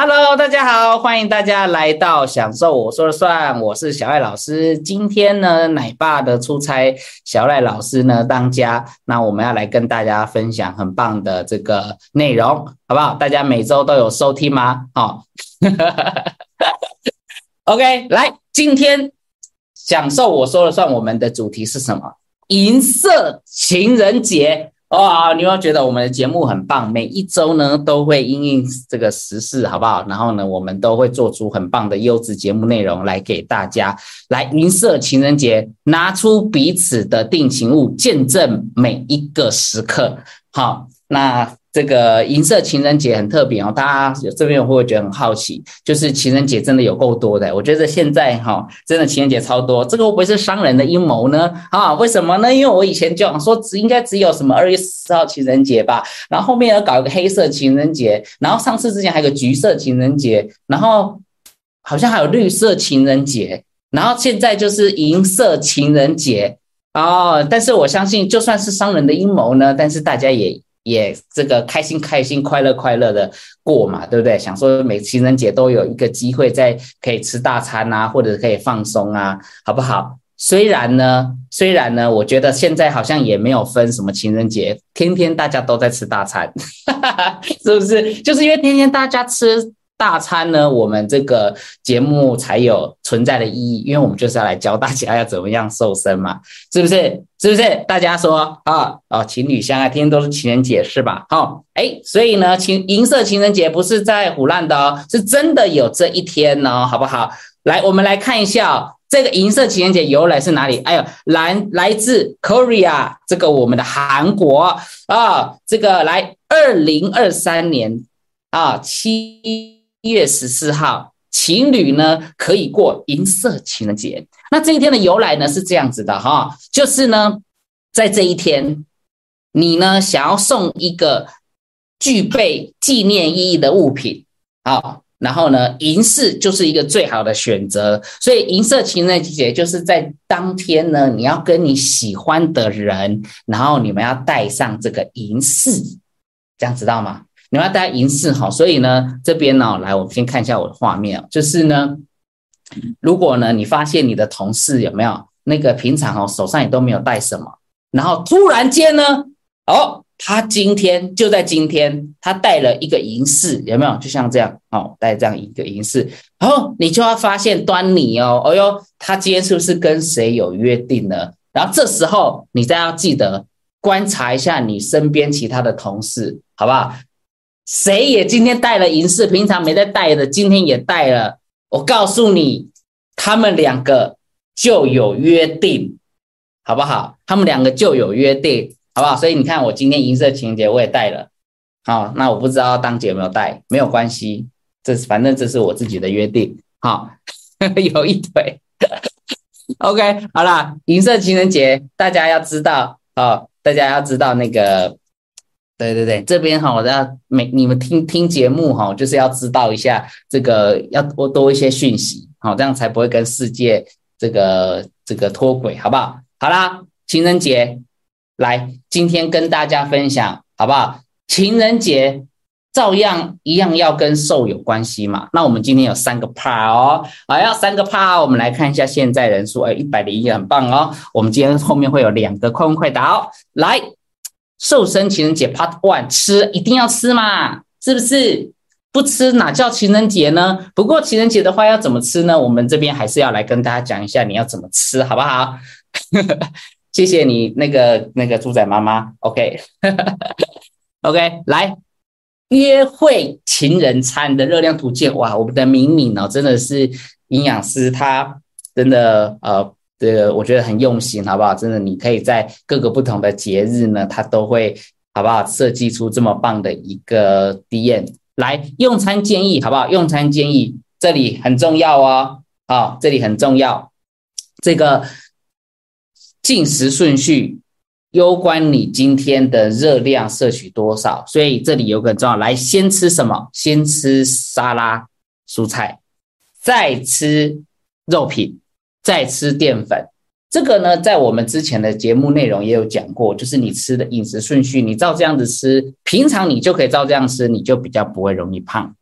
Hello，大家好，欢迎大家来到享受我说了算，我是小艾老师。今天呢，奶爸的出差，小赖老师呢当家，那我们要来跟大家分享很棒的这个内容，好不好？大家每周都有收听吗？好，OK，来，今天享受我说了算，我们的主题是什么？银色情人节。哦，你要觉得我们的节目很棒？每一周呢都会因应这个时事，好不好？然后呢，我们都会做出很棒的优质节目内容来给大家。来，银色情人节，拿出彼此的定情物，见证每一个时刻。好，那。这个银色情人节很特别哦，大家有这边会不会觉得很好奇？就是情人节真的有够多的，我觉得现在哈，真的情人节超多，这个会不会是商人的阴谋呢？啊，为什么呢？因为我以前就想说，只应该只有什么二月十四号情人节吧，然后后面要搞一个黑色情人节，然后上次之前还有个橘色情人节，然后好像还有绿色情人节，然后现在就是银色情人节哦。但是我相信，就算是商人的阴谋呢，但是大家也。也这个开心开心快乐快乐的过嘛，对不对？想说每情人节都有一个机会在可以吃大餐啊，或者可以放松啊，好不好？虽然呢，虽然呢，我觉得现在好像也没有分什么情人节，天天大家都在吃大餐，是不是？就是因为天天大家吃。大餐呢，我们这个节目才有存在的意义，因为我们就是要来教大家要怎么样瘦身嘛，是不是？是不是？大家说啊哦，情侣相爱，天天都是情人节是吧？好，哎，所以呢，情银色情人节不是在胡乱的哦，是真的有这一天哦，好不好？来，我们来看一下这个银色情人节由来是哪里？哎呦，来来自 Korea，这个我们的韩国啊，这个来二零二三年啊七。一月十四号，情侣呢可以过银色情人节。那这一天的由来呢是这样子的哈，就是呢，在这一天，你呢想要送一个具备纪念意义的物品，好，然后呢，银饰就是一个最好的选择。所以银色情人节就是在当天呢，你要跟你喜欢的人，然后你们要带上这个银饰，这样知道吗？你要带银饰哈，所以呢，这边呢，来，我们先看一下我的画面就是呢，如果呢，你发现你的同事有没有那个平常哦手上也都没有带什么，然后突然间呢，哦，他今天就在今天，他带了一个银饰，有没有？就像这样哦，带这样一个银饰，然后你就要发现端倪哦，哦哟，他今天是不是跟谁有约定呢？然后这时候你再要记得观察一下你身边其他的同事，好不好？谁也今天带了银饰，平常没在带的，今天也带了。我告诉你，他们两个就有约定，好不好？他们两个就有约定，好不好？所以你看，我今天银色情人节我也带了。好，那我不知道当姐有没有带，没有关系，这是反正这是我自己的约定。好，有一腿。OK，好啦，银色情人节大家要知道，好，大家要知道那个。对对对，这边哈，我要每你们听听节目哈，就是要知道一下这个，要多多一些讯息，好，这样才不会跟世界这个这个脱轨，好不好？好啦，情人节来，今天跟大家分享，好不好？情人节照样一样要跟瘦有关系嘛。那我们今天有三个 part 哦，好，要三个 part，我们来看一下现在人数，哎，一百零一，很棒哦。我们今天后面会有两个快问快答哦，来。瘦身情人节 Part One，吃一定要吃嘛，是不是？不吃哪叫情人节呢？不过情人节的话要怎么吃呢？我们这边还是要来跟大家讲一下你要怎么吃，好不好？谢谢你那个那个猪仔妈妈，OK，OK，来约会情人餐的热量图鉴，哇，我们的敏敏哦，真的是营养师，他真的呃。这个我觉得很用心，好不好？真的，你可以在各个不同的节日呢，它都会好不好？设计出这么棒的一个 D N 来用餐建议，好不好？用餐建议这里很重要哦，好，这里很重要。这个进食顺序攸关你今天的热量摄取多少，所以这里有个很重要，来先吃什么？先吃沙拉、蔬菜，再吃肉品。再吃淀粉，这个呢，在我们之前的节目内容也有讲过，就是你吃的饮食顺序，你照这样子吃，平常你就可以照这样吃，你就比较不会容易胖。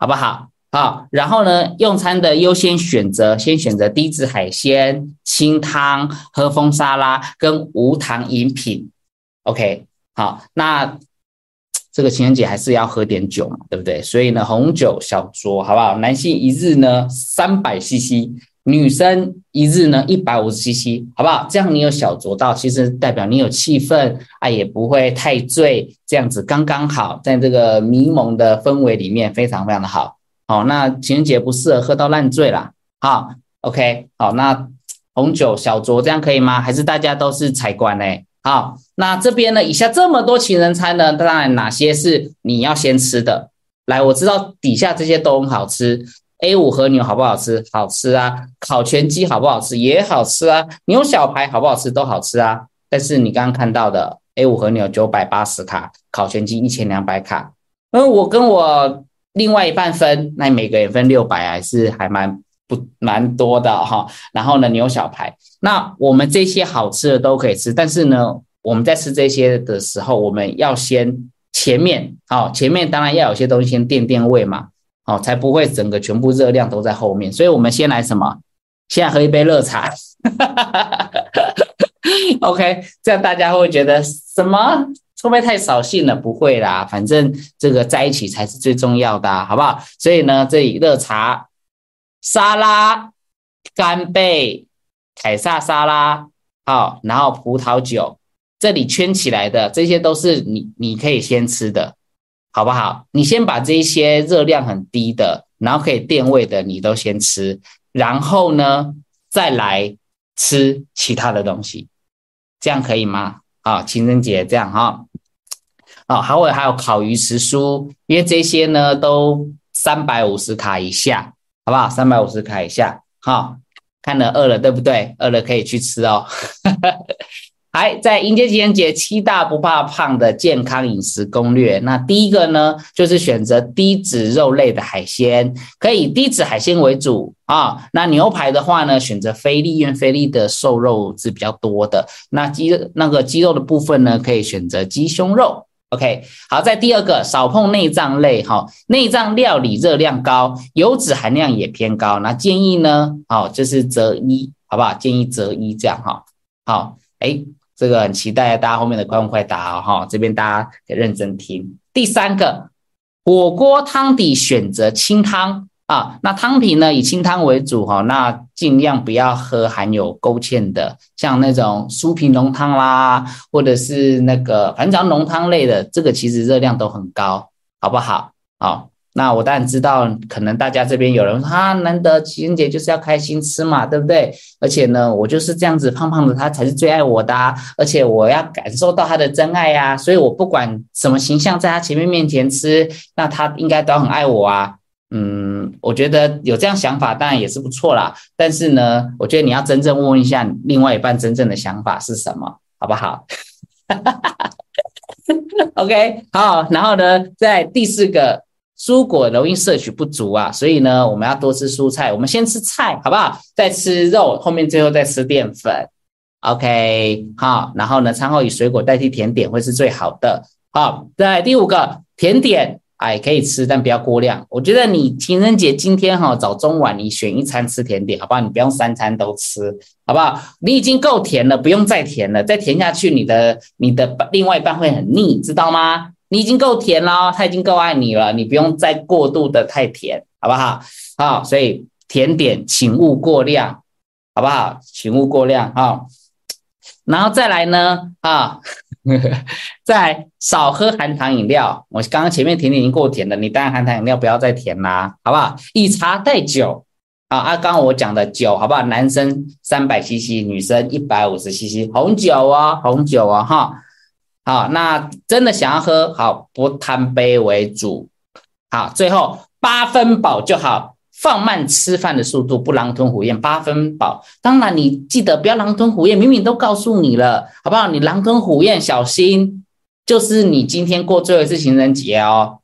好不好？好，然后呢，用餐的优先选择，先选择低脂海鲜、清汤、和风沙拉跟无糖饮品。OK，好，那这个情人节还是要喝点酒嘛，对不对？所以呢，红酒小酌，好不好？男性一日呢三百 CC，女生一日呢一百五十 CC，好不好？这样你有小酌到，其实代表你有气氛啊，也不会太醉，这样子刚刚好，在这个迷蒙的氛围里面，非常非常的好。好，那情人节不适合喝到烂醉啦。好，OK，好，那红酒小酌这样可以吗？还是大家都是财官呢？好，那这边呢，以下这么多情人餐呢，当然哪些是你要先吃的？来，我知道底下这些都很好吃。A 五和牛好不好吃？好吃啊。烤全鸡好不好吃？也好吃啊。牛小排好不好吃？都好吃啊。但是你刚刚看到的 A 五和牛九百八十卡，烤全鸡一千两百卡。嗯，我跟我。另外一半分，那每个人分六百，还是还蛮不蛮多的哈。然后呢，牛小排，那我们这些好吃的都可以吃，但是呢，我们在吃这些的时候，我们要先前面哦，前面当然要有些东西先垫垫胃嘛，哦，才不会整个全部热量都在后面。所以我们先来什么？先来喝一杯热茶。OK，这样大家会觉得什么？会不会太扫兴了？不会啦，反正这个在一起才是最重要的，好不好？所以呢，这里热茶、沙拉、干贝、凯撒沙拉，好，然后葡萄酒，这里圈起来的这些都是你你可以先吃的，好不好？你先把这些热量很低的，然后可以垫胃的，你都先吃，然后呢，再来吃其他的东西，这样可以吗？啊，情人节这样哈。哦，还会还有烤鱼时蔬，因为这些呢都三百五十卡以下，好不好？三百五十卡以下，好，看了饿了对不对？饿了可以去吃哦。来在迎接情人节七大不怕胖的健康饮食攻略。那第一个呢，就是选择低脂肉类的海鲜，可以低脂海鲜为主啊。那牛排的话呢，选择菲力，因为菲力的瘦肉是比较多的。那鸡那个鸡肉的部分呢，可以选择鸡胸肉。OK，好，在第二个少碰内脏类哈，内脏料理热量高，油脂含量也偏高，那建议呢，哦，就是择一，好不好？建议择一这样哈。好，哎，这个很期待大家后面的快问快答哈，这边大家得认真听。第三个，火锅汤底选择清汤。啊，那汤品呢以清汤为主哈，那尽量不要喝含有勾芡的，像那种酥皮浓汤啦，或者是那个反正浓汤类的，这个其实热量都很高，好不好？好，那我当然知道，可能大家这边有人说啊，难得情人节就是要开心吃嘛，对不对？而且呢，我就是这样子胖胖的，他才是最爱我的，而且我要感受到他的真爱呀，所以我不管什么形象，在他前面面前吃，那他应该都很爱我啊。嗯，我觉得有这样想法当然也是不错啦。但是呢，我觉得你要真正问问一下另外一半真正的想法是什么，好不好哈哈哈？OK，好。然后呢，在第四个，蔬果容易摄取不足啊，所以呢，我们要多吃蔬菜。我们先吃菜，好不好？再吃肉，后面最后再吃淀粉。OK，好。然后呢，餐后以水果代替甜点会是最好的。好，在第五个甜点。哎，可以吃，但不要过量。我觉得你情人节今天哈早中晚你选一餐吃甜点，好不好？你不用三餐都吃，好不好？你已经够甜了，不用再甜了。再甜下去，你的你的另外一半会很腻，知道吗？你已经够甜了，他已经够爱你了，你不用再过度的太甜，好不好？好，所以甜点请勿过量，好不好？请勿过量啊。然后再来呢啊。再少喝含糖饮料。我刚刚前面甜点已经够甜了，你当然含糖饮料不要再甜啦，好不好？以茶代酒啊，啊，刚刚我讲的酒，好不好？男生三百 CC，女生一百五十 CC，红酒哦，红酒哦，哈，好，那真的想要喝，好，不贪杯为主，好，最后八分饱就好。放慢吃饭的速度，不狼吞虎咽，八分饱。当然，你记得不要狼吞虎咽，明明都告诉你了，好不好？你狼吞虎咽，小心，就是你今天过最后一次情人节哦。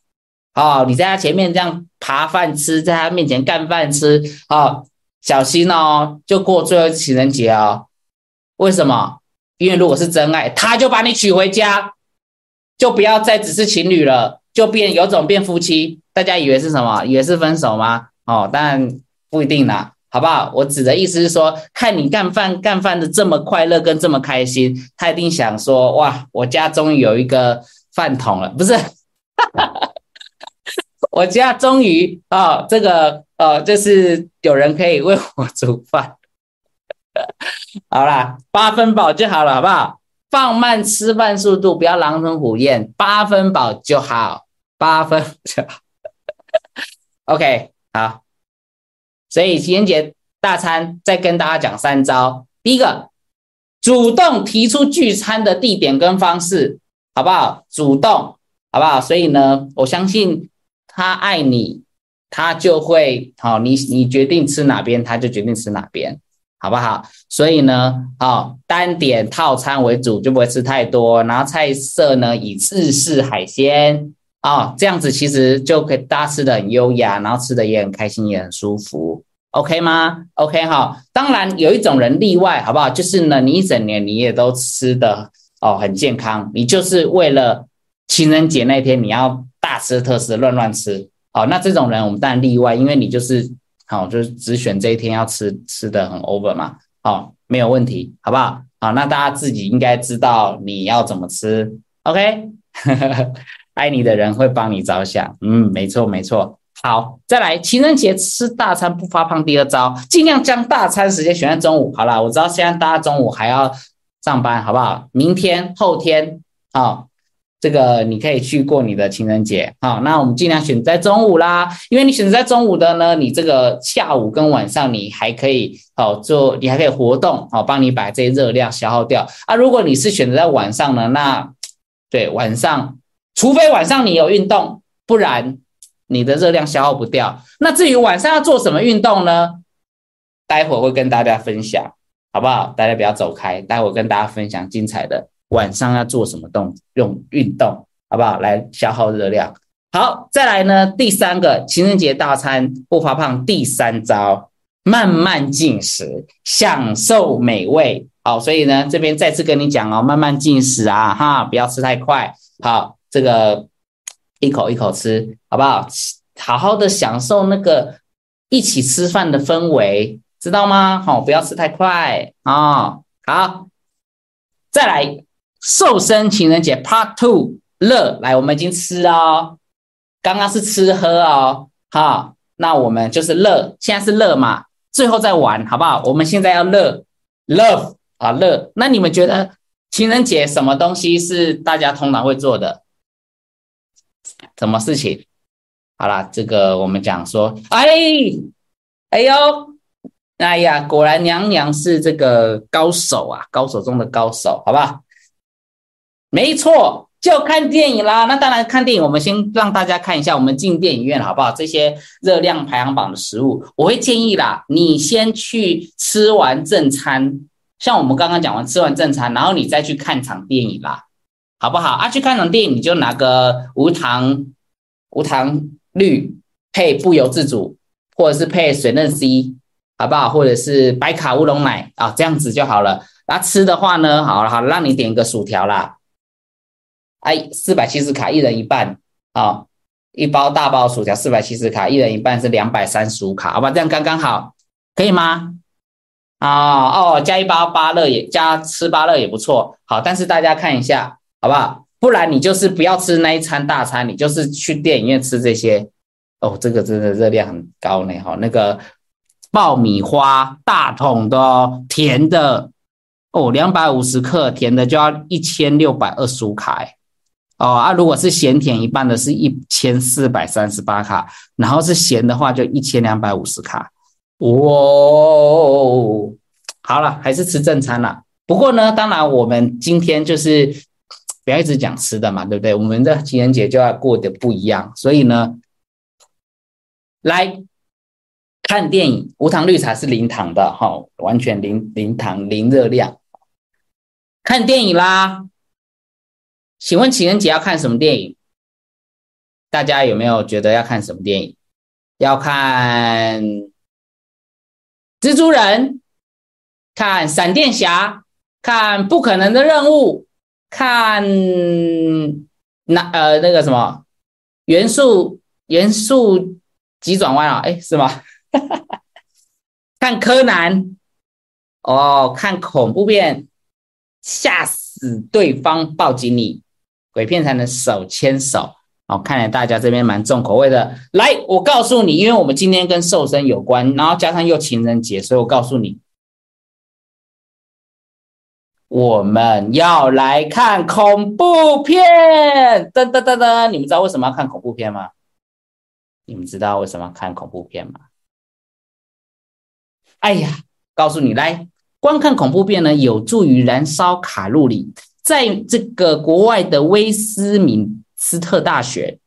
好，你在他前面这样扒饭吃，在他面前干饭吃，好，小心哦，就过最后一次情人节哦。为什么？因为如果是真爱，他就把你娶回家，就不要再只是情侣了。就变有种变夫妻，大家以为是什么？以为是分手吗？哦，但不一定啦，好不好？我指的意思是说，看你干饭干饭的这么快乐跟这么开心，他一定想说，哇，我家终于有一个饭桶了，不是？我家终于啊，这个呃，就是有人可以为我煮饭。好啦，八分饱就好了，好不好？放慢吃饭速度，不要狼吞虎咽，八分饱就好，八分就好。OK，好。所以情人节大餐再跟大家讲三招。第一个，主动提出聚餐的地点跟方式，好不好？主动，好不好？所以呢，我相信他爱你，他就会好。你你决定吃哪边，他就决定吃哪边。好不好？所以呢，哦，单点套餐为主，就不会吃太多。然后菜色呢，以日式海鲜啊，这样子其实就可以大家吃的很优雅，然后吃的也很开心，也很舒服。OK 吗？OK 哈。当然有一种人例外，好不好？就是呢，你一整年你也都吃的哦很健康，你就是为了情人节那天你要大吃特吃，乱乱吃。好，那这种人我们当然例外，因为你就是。好，就是只选这一天要吃吃的很 over 嘛，好，没有问题，好不好？好，那大家自己应该知道你要怎么吃，OK？爱你的人会帮你着想，嗯，没错没错。好，再来，情人节吃大餐不发胖，第二招，尽量将大餐时间选在中午。好了，我知道现在大家中午还要上班，好不好？明天后天，好。这个你可以去过你的情人节，好，那我们尽量选在中午啦，因为你选择在中午的呢，你这个下午跟晚上你还可以好做，你还可以活动，好，帮你把这些热量消耗掉啊。如果你是选择在晚上呢，那对晚上，除非晚上你有运动，不然你的热量消耗不掉。那至于晚上要做什么运动呢？待会会跟大家分享，好不好？大家不要走开，待会跟大家分享精彩的。晚上要做什么动用运动，好不好？来消耗热量。好，再来呢，第三个情人节大餐不发胖，第三招慢慢进食，享受美味。好，所以呢，这边再次跟你讲哦，慢慢进食啊，哈，不要吃太快。好，这个一口一口吃，好不好？好好的享受那个一起吃饭的氛围，知道吗？好，不要吃太快啊。好，再来。瘦身情人节 Part Two 乐来，我们已经吃哦，刚刚是吃喝哦，好，那我们就是乐，现在是乐嘛，最后再玩好不好？我们现在要乐，love 啊乐，那你们觉得情人节什么东西是大家通常会做的？什么事情？好啦，这个我们讲说，哎，哎呦，哎呀，果然娘娘是这个高手啊，高手中的高手，好不好？没错，就看电影啦。那当然看电影，我们先让大家看一下我们进电影院好不好？这些热量排行榜的食物，我会建议啦，你先去吃完正餐，像我们刚刚讲完吃完正餐，然后你再去看场电影啦，好不好？啊，去看场电影你就拿个无糖无糖绿配不由自主，或者是配水嫩 C，好不好？或者是白卡乌龙奶啊，这样子就好了。那吃的话呢，好了好，让你点一个薯条啦。哎，四百七十卡，一人一半啊！一包大包薯条四百七十卡，一人一半是两百三十五卡，好吧？这样刚刚好，可以吗？啊哦，加一包芭乐也加吃芭乐也不错，好，但是大家看一下好不好？不然你就是不要吃那一餐大餐，你就是去电影院吃这些哦，这个真的热量很高呢，哈，那个爆米花大桶的哦，甜的哦，两百五十克，甜的就要一千六百二十五卡。哦啊，如果是咸甜一半的，是一千四百三十八卡，然后是咸的话就一千两百五十卡。哇，好了，还是吃正餐了。不过呢，当然我们今天就是不要一直讲吃的嘛，对不对？我们的情人节就要过得不一样，所以呢，来看电影，无糖绿茶是零糖的，哈，完全零零糖零热量。看电影啦。请问情人节要看什么电影？大家有没有觉得要看什么电影？要看蜘蛛人，看闪电侠，看不可能的任务，看那呃那个什么元素元素急转弯啊，哎，是吗？看柯南哦，看恐怖片，吓死对方，抱紧你，鬼片才能手牵手。哦，看来大家这边蛮重口味的。来，我告诉你，因为我们今天跟瘦身有关，然后加上又情人节，所以我告诉你，我们要来看恐怖片。噔噔噔噔，你们知道为什么要看恐怖片吗？你们知道为什么要看恐怖片吗？哎呀，告诉你，来观看恐怖片呢，有助于燃烧卡路里。在这个国外的威斯敏。斯特大学，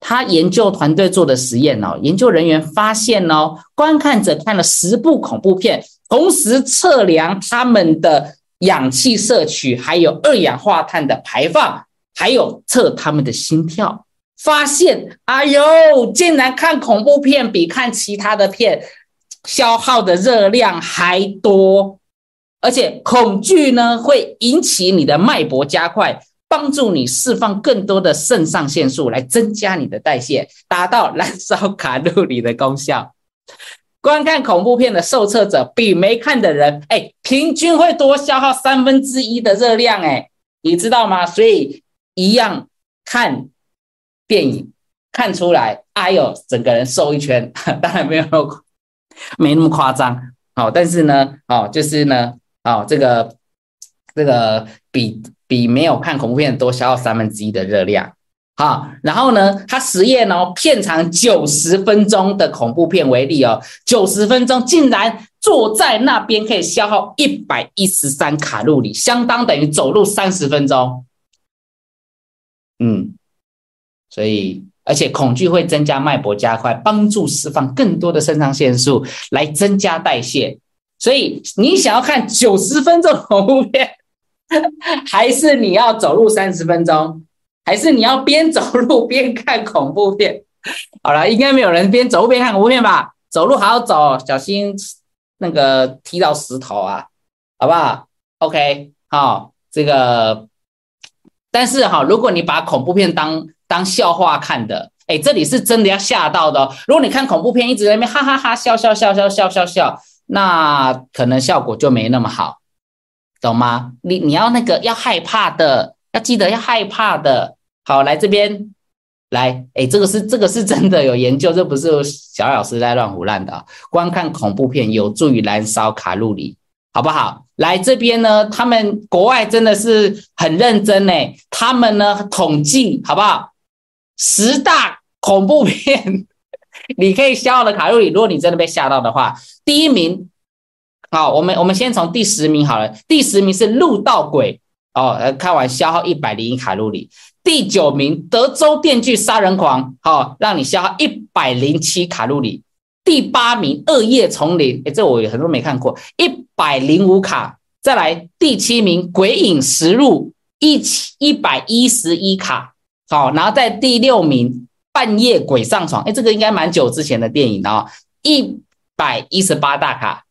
他研究团队做的实验哦，研究人员发现哦，观看者看了十部恐怖片，同时测量他们的氧气摄取，还有二氧化碳的排放，还有测他们的心跳，发现，哎呦，竟然看恐怖片比看其他的片消耗的热量还多，而且恐惧呢会引起你的脉搏加快。帮助你释放更多的肾上腺素，来增加你的代谢，达到燃烧卡路里的功效。观看恐怖片的受测者比没看的人，哎，平均会多消耗三分之一的热量，哎，你知道吗？所以一样看电影看出来，哎呦，整个人瘦一圈，当然没有没那么夸张，好，但是呢，哦，就是呢，哦，这个这个比。比没有看恐怖片多消耗三分之一的热量，好，然后呢，他实验哦，片长九十分钟的恐怖片为例哦，九十分钟竟然坐在那边可以消耗一百一十三卡路里，相当等于走路三十分钟。嗯，所以而且恐惧会增加脉搏加快，帮助释放更多的肾上腺素来增加代谢。所以你想要看九十分钟恐怖 片？还是你要走路三十分钟，还是你要边走路边看恐怖片？好了，应该没有人边走路边看恐怖片吧？走路还要走，小心那个踢到石头啊，好不好？OK，好，这个，但是哈，如果你把恐怖片当当笑话看的，哎，这里是真的要吓到的。如果你看恐怖片一直在那边哈哈哈笑笑笑笑笑笑笑，那可能效果就没那么好。懂吗？你你要那个要害怕的，要记得要害怕的。好，来这边来，哎，这个是这个是真的有研究，这不是小老师在乱胡乱的。观看恐怖片有助于燃烧卡路里，好不好？来这边呢，他们国外真的是很认真呢，他们呢统计好不好？十大恐怖片 你可以消耗的卡路里，如果你真的被吓到的话，第一名。好，我们我们先从第十名好了。第十名是路道鬼哦，呃，看完消耗一百零一卡路里。第九名德州电锯杀人狂，好，让你消耗一百零七卡路里。第八名恶夜丛林，哎，这我很多没看过，一百零五卡。再来第七名鬼影实录，一七一百一十一卡。好，然后在第六名半夜鬼上床，哎，这个应该蛮久之前的电影哦，一百一十八大卡。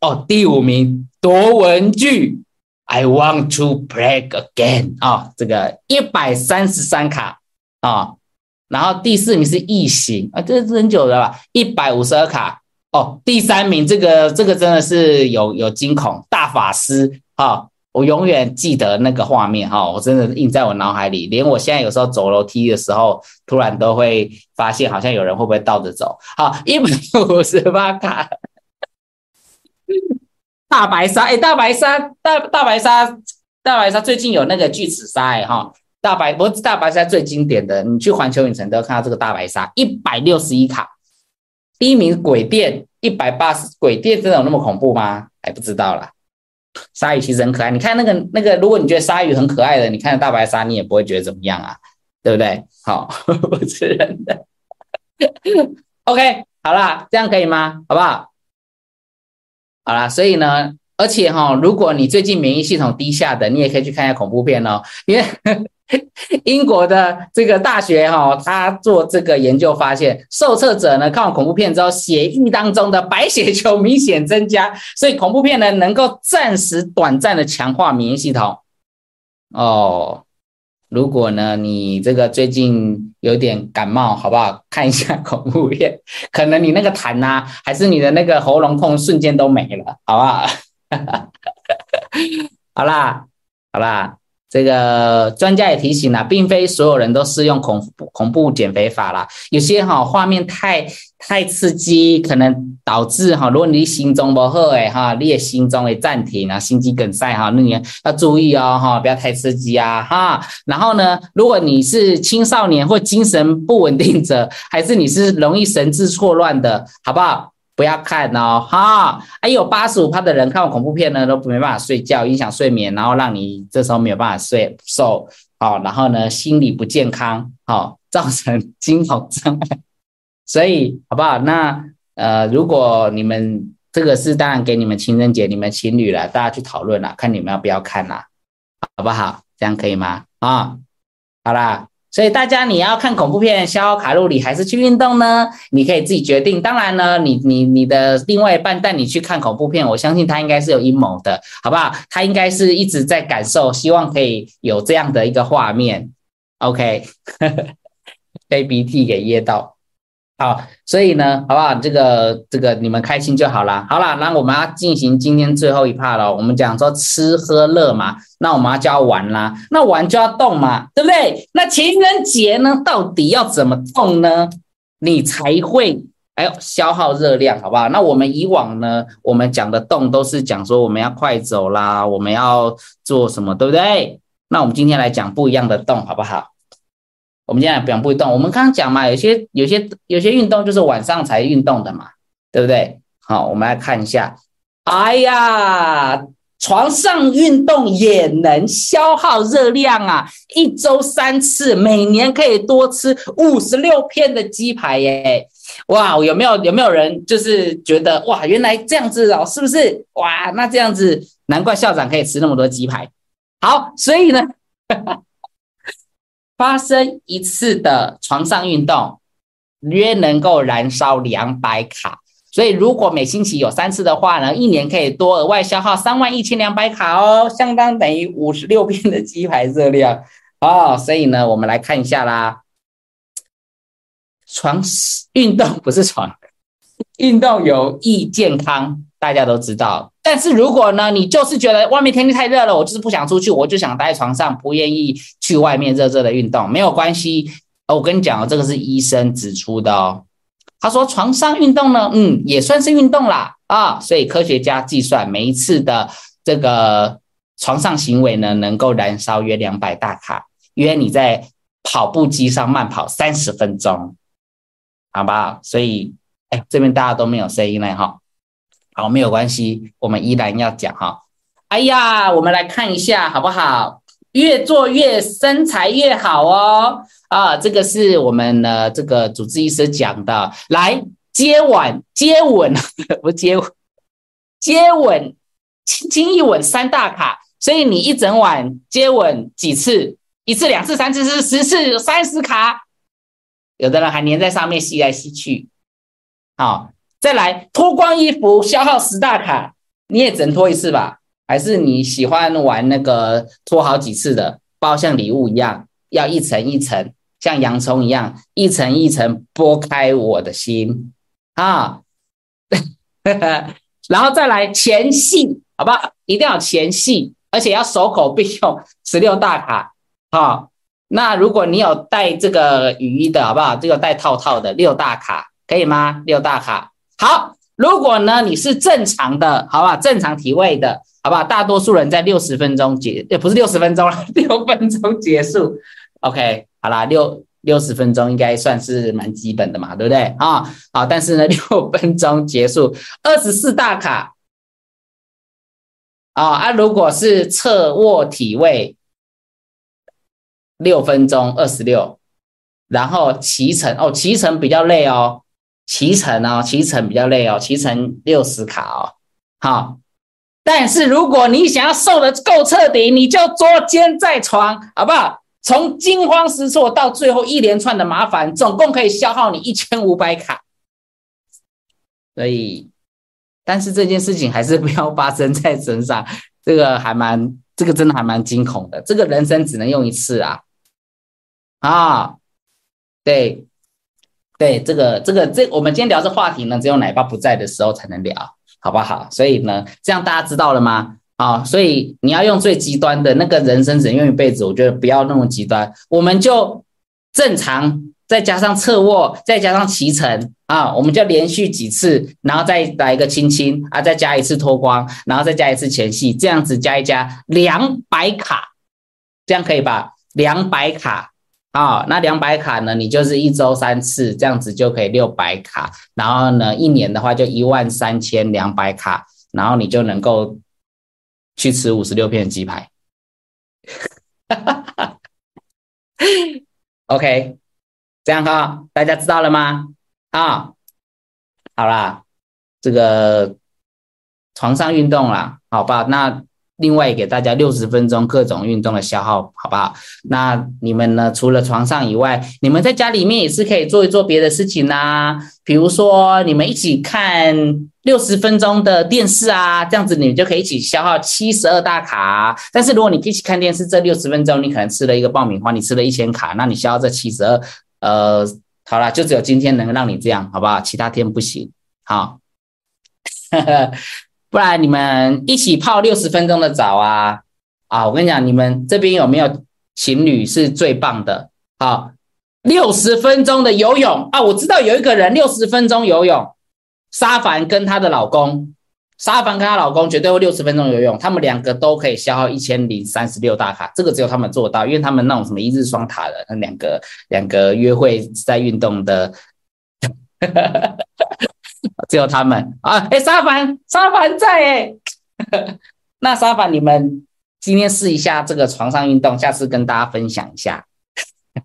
哦，第五名夺文具，I want to play again 啊，这个一百三十三卡啊，然后第四名是异形啊，这是很久的了，一百五十二卡哦，第三名这个这个真的是有有惊恐大法师啊，我永远记得那个画面哈，我真的印在我脑海里，连我现在有时候走楼梯的时候，突然都会发现好像有人会不会倒着走，好，一百五十八卡。大白鲨，哎，大白鲨，大大白鲨，大白鲨最近有那个巨齿鲨，哎哈，大白，不是大白鲨最经典的，你去环球影城都要看到这个大白鲨，一百六十一卡。第一名鬼店一百八十，鬼店真的有那么恐怖吗？还不知道啦。鲨鱼其实很可爱，你看那个那个，如果你觉得鲨鱼很可爱的，你看大白鲨，你也不会觉得怎么样啊，对不对？好，我是人的。OK，好啦，这样可以吗？好不好？好啦，所以呢，而且哈，如果你最近免疫系统低下的，你也可以去看一下恐怖片哦。因为 英国的这个大学哈，他做这个研究发现，受测者呢看完恐怖片之后，血液当中的白血球明显增加，所以恐怖片呢能够暂时短暂的强化免疫系统。哦，如果呢你这个最近有点感冒，好不好？看一下恐怖片，可能你那个痰呐，还是你的那个喉咙痛，瞬间都没了，好不好？好啦，好啦。这个专家也提醒了，并非所有人都适用恐恐怖减肥法啦。有些哈画面太太刺激，可能导致哈，如果你心中不好哎哈，你也心中会暂停啊，心肌梗塞哈，那你要注意哦哈，不要太刺激啊哈。然后呢，如果你是青少年或精神不稳定者，还是你是容易神志错乱的，好不好？不要看哦，哈！还有八十五趴的人看完恐怖片呢，都没办法睡觉，影响睡眠，然后让你这时候没有办法睡，受好，然后呢，心理不健康，好，造成 惊恐障碍。所以，好不好？那呃，如果你们这个是当然给你们情人节，你们情侣了，大家去讨论了，看你们要不要看啦，好不好？这样可以吗？啊，好啦。所以大家，你要看恐怖片消耗卡路里，还是去运动呢？你可以自己决定。当然呢，你你你的另外一半带你去看恐怖片，我相信他应该是有阴谋的，好不好？他应该是一直在感受，希望可以有这样的一个画面。OK，被鼻涕给噎到。好，所以呢，好不好？这个这个你们开心就好了。好了，那我们要进行今天最后一 part 了。我们讲说吃喝乐嘛，那我们要就要玩啦。那玩就要动嘛，对不对？那情人节呢，到底要怎么动呢？你才会哎呦消耗热量，好不好？那我们以往呢，我们讲的动都是讲说我们要快走啦，我们要做什么，对不对？那我们今天来讲不一样的动，好不好？我们今天来讲不动，我们刚刚讲嘛，有些有些有些运动就是晚上才运动的嘛，对不对？好，我们来看一下。哎呀，床上运动也能消耗热量啊！一周三次，每年可以多吃五十六片的鸡排耶！哇，有没有有没有人就是觉得哇，原来这样子哦，是不是？哇，那这样子难怪校长可以吃那么多鸡排。好，所以呢。发生一次的床上运动，约能够燃烧两百卡。所以，如果每星期有三次的话呢，一年可以多额外消耗三万一千两百卡哦，相当等于五十六片的鸡排热量哦。所以呢，我们来看一下啦。床运动不是床运动有益健康，大家都知道。但是如果呢，你就是觉得外面天气太热了，我就是不想出去，我就想待在床上，不愿意去外面热热的运动，没有关系。我跟你讲哦，这个是医生指出的哦。他说床上运动呢，嗯，也算是运动啦啊。所以科学家计算，每一次的这个床上行为呢，能够燃烧约两百大卡，约你在跑步机上慢跑三十分钟，好吧？所以，哎，这边大家都没有声音了哈。好，没有关系，我们依然要讲哈。哎呀，我们来看一下好不好？越做越身材越好哦。啊，这个是我们的这个主治医师讲的。来接吻，接吻 不接吻，接吻，轻轻一吻三大卡。所以你一整晚接吻几次？一次、两次、三次、是十次，三十卡。有的人还粘在上面吸来吸去。好。再来脱光衣服消耗十大卡，你也只能脱一次吧？还是你喜欢玩那个脱好几次的，包像礼物一样，要一层一层，像洋葱一样一层一层剥开我的心啊！然后再来前戏，好不好？一定要前戏，而且要守口必用，十六大卡。好，那如果你有带这个雨衣的，好不好？这个带套套的六大卡，可以吗？六大卡。好，如果呢你是正常的，好不好？正常体位的，好不好？大多数人在六十分钟结，也不是六十分钟了，六分钟结束。OK，好啦，六六十分钟应该算是蛮基本的嘛，对不对啊？好，但是呢，六分钟结束，二十四大卡。啊啊，如果是侧卧体位，六分钟二十六，然后骑乘哦，骑乘比较累哦。骑乘哦，骑乘比较累哦，骑乘六十卡哦，好。但是如果你想要瘦的够彻底，你就捉奸在床，好不好？从惊慌失措到最后一连串的麻烦，总共可以消耗你一千五百卡。所以，但是这件事情还是不要发生在身上，这个还蛮，这个真的还蛮惊恐的。这个人生只能用一次啊，啊，对，对，这个这个这，我们今天聊这话题呢，只有奶爸不在的时候才能聊，好不好？所以呢，这样大家知道了吗？啊，所以你要用最极端的那个人生只用一辈子，我觉得不要那么极端，我们就正常，再加上侧卧，再加上骑乘啊，我们就连续几次，然后再来一个亲亲啊，再加一次脱光，然后再加一次前戏，这样子加一加两百卡，这样可以吧？两百卡啊，那两百卡呢，你就是一周三次，这样子就可以六百卡，然后呢，一年的话就一万三千两百卡，然后你就能够。去吃五十六片鸡排，OK，这样哈，大家知道了吗？啊，好啦，这个床上运动啦，好吧，那。另外给大家六十分钟各种运动的消耗，好不好？那你们呢？除了床上以外，你们在家里面也是可以做一做别的事情呐。比如说，你们一起看六十分钟的电视啊，这样子你们就可以一起消耗七十二大卡。但是如果你一起看电视这六十分钟，你可能吃了一个爆米花，你吃了一千卡，那你消耗这七十二，呃，好了，就只有今天能让你这样，好不好？其他天不行。好。不然你们一起泡六十分钟的澡啊！啊，我跟你讲，你们这边有没有情侣是最棒的？好，六十分钟的游泳啊！我知道有一个人六十分钟游泳，沙凡跟她的老公，沙凡跟她老公绝对会六十分钟游泳，他们两个都可以消耗一千零三十六大卡，这个只有他们做到，因为他们那种什么一日双塔的，那两个两个约会在运动的。只有他们啊！哎，沙凡，沙凡在哎。那沙凡，你们今天试一下这个床上运动，下次跟大家分享一下。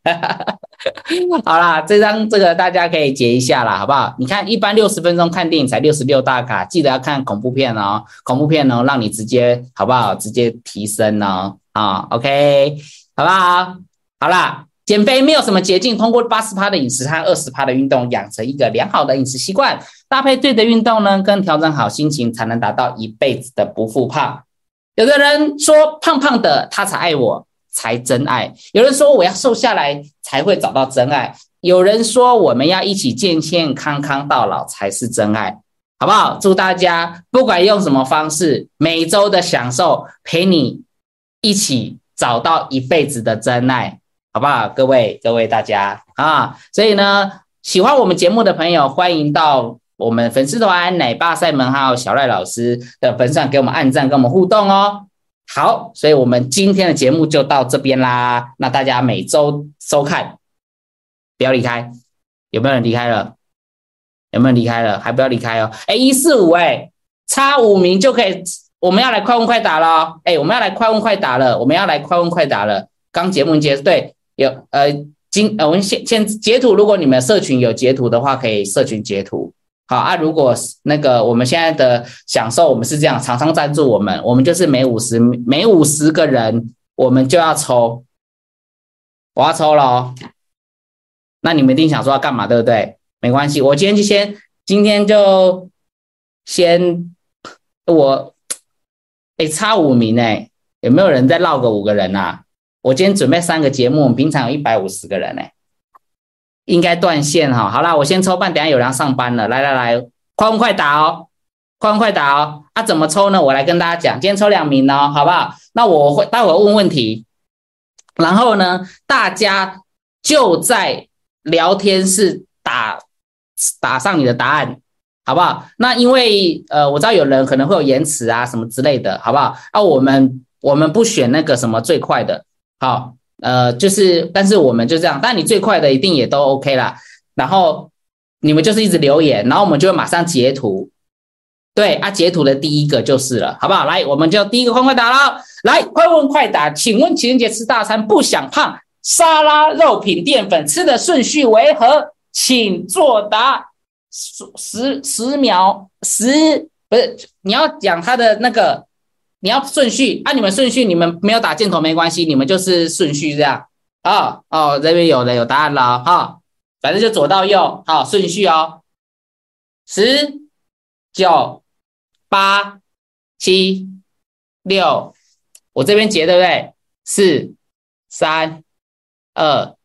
好啦，这张这个大家可以截一下啦，好不好？你看，一般六十分钟看电影才六十六大卡，记得要看恐怖片哦，恐怖片哦，让你直接好不好？直接提升哦，啊，OK，好不好？好啦。减肥没有什么捷径，通过八十趴的饮食和二十趴的运动，养成一个良好的饮食习惯，搭配对的运动呢，跟调整好心情，才能达到一辈子的不复胖。有的人说胖胖的他才爱我，才真爱；有人说我要瘦下来才会找到真爱；有人说我们要一起健健康康到老才是真爱，好不好？祝大家不管用什么方式，每周的享受陪你一起找到一辈子的真爱。好不好，各位各位大家啊！所以呢，喜欢我们节目的朋友，欢迎到我们粉丝团奶爸赛门还有小赖老师的粉丝团给我们按赞，跟我们互动哦。好，所以我们今天的节目就到这边啦。那大家每周收看，不要离开。有没有人离开了？有没有离开了？还不要离开哦。哎，一四五哎，差五名就可以。我们要来快问快答了。哎，我们要来快问快答了。我们要来快问快答了。刚节目结束，对。有呃，今呃，我们先先截图。如果你们社群有截图的话，可以社群截图。好啊，如果那个我们现在的享受，我们是这样，厂商赞助我们，我们就是每五十每五十个人，我们就要抽，我要抽了哦。那你们一定想说要干嘛，对不对？没关系，我今天就先，今天就先我，哎，差五名哎，有没有人再绕个五个人呐？我今天准备三个节目，我们平常有一百五十个人呢，应该断线哈。好啦，我先抽半，等下有人上班了。来来来，快问快答哦，快问快答哦。啊，怎么抽呢？我来跟大家讲，今天抽两名哦，好不好？那我会待会问问题，然后呢，大家就在聊天室打打上你的答案，好不好？那因为呃，我知道有人可能会有延迟啊什么之类的，好不好？啊，我们我们不选那个什么最快的。好，呃，就是，但是我们就这样，但你最快的一定也都 OK 啦。然后你们就是一直留言，然后我们就会马上截图。对啊，截图的第一个就是了，好不好？来，我们就第一个快快答了。来，快问快答，请问情人节吃大餐不想胖，沙拉、肉品、淀粉吃的顺序为何？请作答。十十十秒，十不是你要讲他的那个。你要顺序，按你们顺序，你们没有打箭头没关系，你们就是顺序这样啊哦，这边有的有答案了哈，反正就左到右，好顺序哦，十、九、八、七、六，我这边结对不对？四、三、二、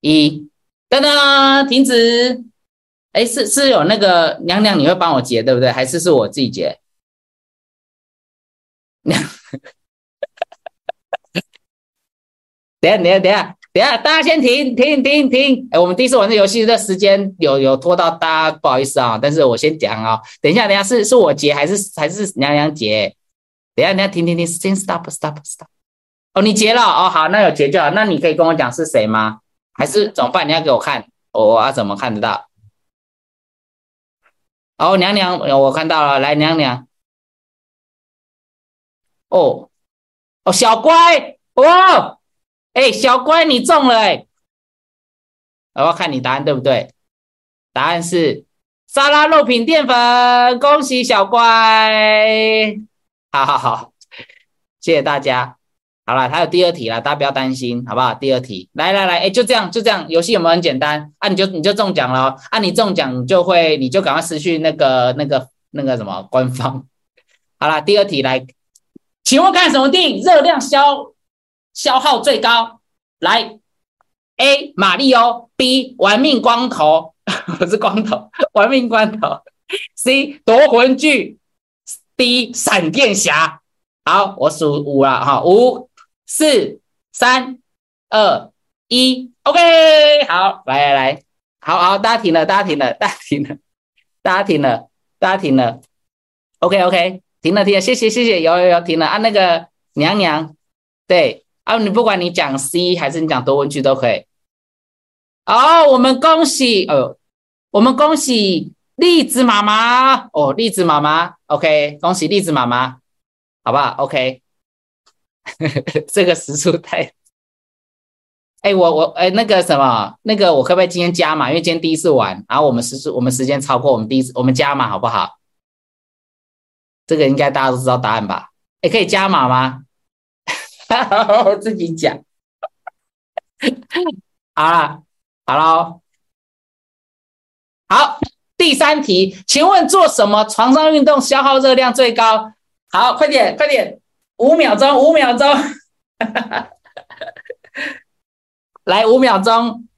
一，噔噔，停止。哎，是是有那个娘娘，你会帮我结对不对？还是是我自己结？等下等下等下等下，大家先停停停停。哎，我们第一次玩这游戏的时间有有拖到大家，不好意思啊。但是我先讲啊，等一下等下是是我结还是还是娘娘结？等下等下停停停，先 stop stop stop。哦，你结了哦，好，那有结就好。那你可以跟我讲是谁吗？还是怎么办？你要给我看，我要怎么看得到？哦，娘娘，我看到了，来娘娘。哦，哦，小乖，哦，哎，小乖，你中了哎。我要看你答案对不对？答案是沙拉肉品淀粉，恭喜小乖。好好好，谢谢大家。好了，还有第二题了，大家不要担心，好不好？第二题，来来来，哎，就这样，就这样，游戏有没有很简单？啊，你就你就中奖了，啊，你中奖就会，你就赶快失去那个那个那个什么官方。好了，第二题来，请问看什么电影热量消消耗最高？来，A 马里奥，B 玩命光头，不是光头，玩命光头，C 夺魂锯，D 闪电侠。好，我数五了哈，五。四三二一，OK，好，来来来，好好，大家停了，大家停了，大家停了，大家停了，大家停了，OK OK，停了停了，谢谢谢谢，有有有停了啊，那个娘娘，对啊，你不管你讲 C 还是你讲多文句都可以。好，我们恭喜哦，我们恭喜栗子妈妈哦，栗子妈妈，OK，恭喜栗子妈妈，好不好？OK。这个时速太……哎，我我哎，那个什么，那个我可不可以今天加码？因为今天第一次玩，然后我们时速我们时间超过我们第一次，我们加码好不好？这个应该大家都知道答案吧？哎，可以加码吗？我 自己讲。好了，好了，好，第三题，请问做什么床上运动消耗热量最高？好，快点，快点。五秒钟，五秒钟，来五秒钟，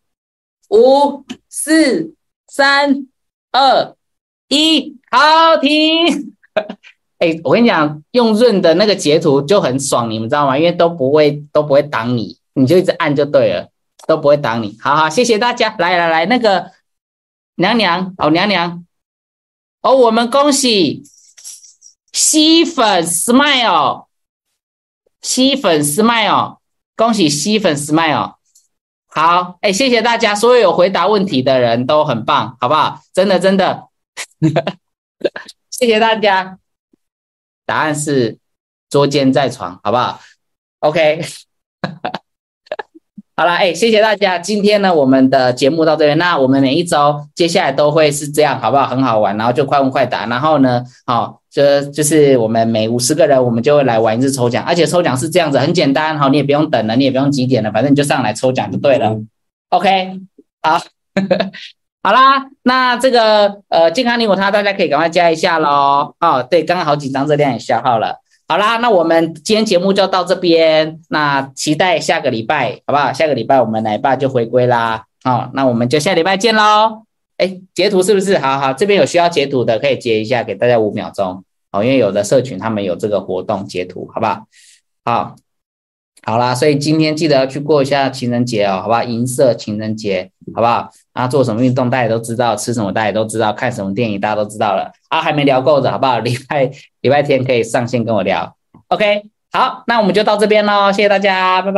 五、四、三、二、一，好停。哎，我跟你讲，用润的那个截图就很爽，你们知道吗？因为都不会都不会挡你，你就一直按就对了，都不会挡你。好好，谢谢大家。来来来，那个娘娘，哦娘娘，哦我们恭喜吸粉 smile。吸粉 smile，恭喜吸粉 smile，好，哎，谢谢大家，所有有回答问题的人都很棒，好不好？真的真的，谢谢大家。答案是捉奸在床，好不好？OK。好了，哎，谢谢大家。今天呢，我们的节目到这边。那我们每一周接下来都会是这样，好不好？很好玩，然后就快问快答。然后呢，好，就就是我们每五十个人，我们就会来玩一次抽奖。而且抽奖是这样子，很简单，好，你也不用等了，你也不用几点了，反正你就上来抽奖就对了。OK，好，好啦，那这个呃，健康你我他，大家可以赶快加一下喽。哦，对，刚刚好几张热量也消耗了。好啦，那我们今天节目就到这边。那期待下个礼拜，好不好？下个礼拜我们奶爸就回归啦。好，那我们就下礼拜见喽。哎，截图是不是？好好，这边有需要截图的可以截一下，给大家五秒钟。好，因为有的社群他们有这个活动截图，好不好？好，好啦，所以今天记得要去过一下情人节哦，好不好？银色情人节，好不好？啊，做什么运动大家都知道，吃什么大家都知道，看什么电影大家都知道了。啊，还没聊够的，好不好？礼拜礼拜天可以上线跟我聊。OK，好，那我们就到这边喽，谢谢大家，拜拜。